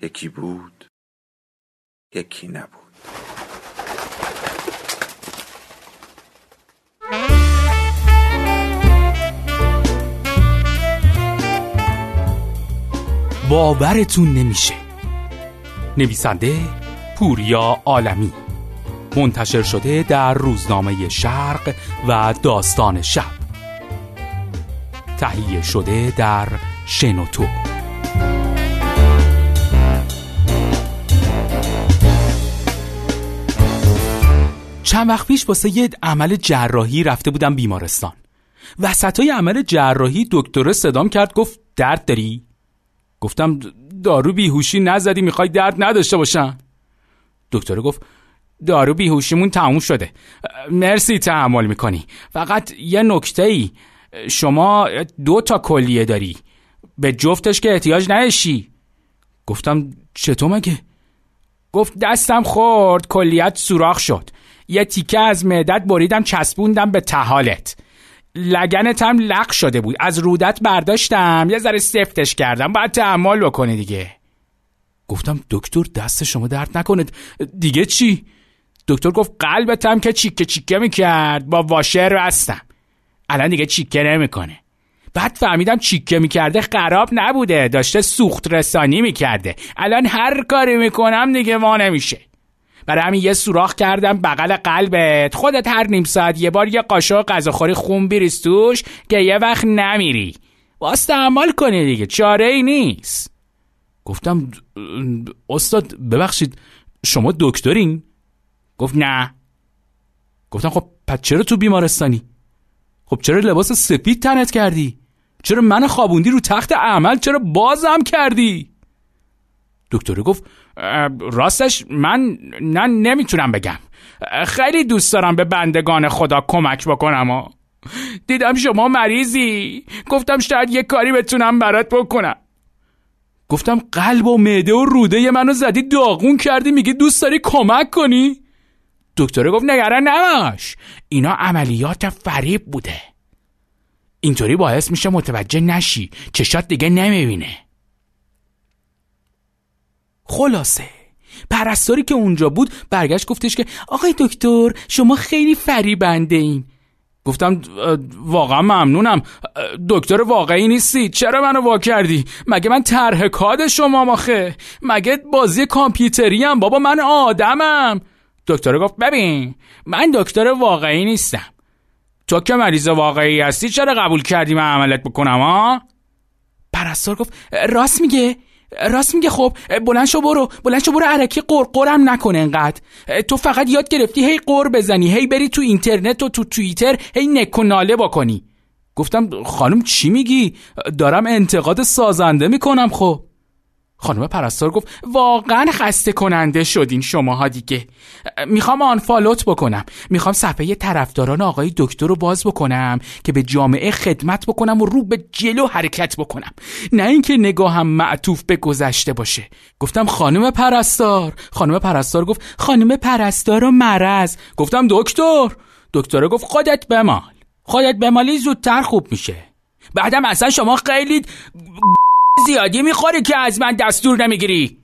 یکی بود یکی نبود. باورتون نمیشه. نویسنده پوریا عالمی. منتشر شده در روزنامه شرق و داستان شب. تهیه شده در شنوتو. چند وقت پیش واسه یه عمل جراحی رفته بودم بیمارستان. وسط های عمل جراحی دکتر صدام کرد گفت درد داری؟ گفتم دارو بیهوشی نزدی می‌خوای درد نداشته باشم. دکتر گفت دارو بیهوشیمون تموم شده. مرسی تحمل می‌کنی. فقط یه نکته ای شما دو تا کلیه داری. به جفتش که احتیاج نداشی گفتم چطور مگه؟ گفت دستم خورد کلیت سوراخ شد. یه تیکه از معدت بریدم چسبوندم به تحالت. لگنت هم لق شده بود. از رودت برداشتم. یه ذره سفتش کردم. باید تحمل بکنی دیگه. گفتم دکتر دست شما درد نکنه. دیگه چی؟ دکتر گفت قلبتم که چیکه چیکه می‌کرد. با واشر هستم الان دیگه چیکه نمی‌کنه. بعد فهمیدم چیکه می‌کرده خراب نبوده. داشته سوخت رسانی می‌کرده. الان هر کاری می‌کنم دیگه ما نمیشه. برای همین یه سوراخ کردم بغل قلبت. خودت هر نیم ساعت یه بار یه قاشق غذاخوری خون بریز توش که یه وقت نمیری. واسه عمل کنی دیگه چاره ای نیست. گفتم استاد ببخشید شما دکترین؟ گفت نه. گفتم خب پس چرا تو بیمارستانی؟ خب چرا لباس سپید تنت کردی؟ چرا من خوابوندی رو تخت عمل چرا بازم کردی؟ دکتر گفت راستش من نه نمی‌تونم بگم. خیلی دوست دارم به بندگان خدا کمک بکنم و دیدم شما مریضی. گفتم شاید یه کاری بتونم برات بکنم. گفتم قلب و معده و روده منو زدی داغون کردی میگی دوست داری کمک کنی؟ دکتر گفت نگران نباش. اینا عملیات فریب بوده. اینطوری باعث میشه متوجه نشی. چشات دیگه نمی‌بینه. خلاصه. پرستاری که اونجا بود برگشت گفتش که آقای دکتر شما خیلی فریبنده این. گفتم واقعا ممنونم. دکتر واقعی نیستی. چرا منو وا کردی؟ مگه من طرح کاد شما ماخه؟ مگه بازی کامپیوتری هم بابا من آدمم. دکتر گفت ببین من دکتر واقعی نیستم. تو که مریض واقعی هستی چرا قبول کردی من عملت بکنم ها پرستار گفت راست میگه. راست میگه خب بلند شو برو بلند شو برو عرکی قرقرم نکنه انقدر. تو فقط یاد گرفتی هی قر بزنی هی بری تو اینترنت و تو توییتر هی نک و ناله بکنی. گفتم خانم چی میگی؟ دارم انتقاد سازنده می‌کنم خب. خانم پرستار گفت واقعا خسته کننده شدین شماها دیگه. می‌خوام آن فالوت بکنم. می‌خوام صفحه طرفداران آقای دکتر رو باز بکنم که به جامعه خدمت بکنم و رو به جلو حرکت بکنم. نه اینکه نگاهم معطوف به گذشته باشه. گفتم خانم پرستار. خانم پرستار گفت خانم پرستار و مرز گفتم دکتر. دکتر گفت خودت بمال. خودت بمالی زودتر خوب میشه. بعدم اصلا شما خیلی زیادی می‌خوری که از من دستور نمی‌گیری.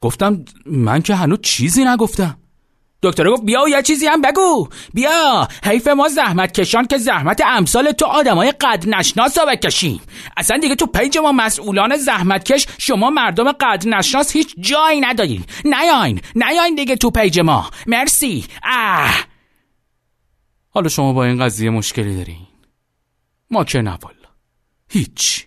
گفتم من که هنوز چیزی نگفتم. دکتر گفت بیا و یه چیزی هم بگو. بیا حیف ما زحمت کشان که زحمت امثال تو آدمای قدرنشناس رو بکشیم. اصلا دیگه تو پیج ما مسئولان زحمت کش شما مردم قدرنشناس هیچ جایی ندارین. نیاین نیاین دیگه تو پیج ما. مرسی. اه حالا شما با این قضیه مشکلی دارین. ما که نه هیچ.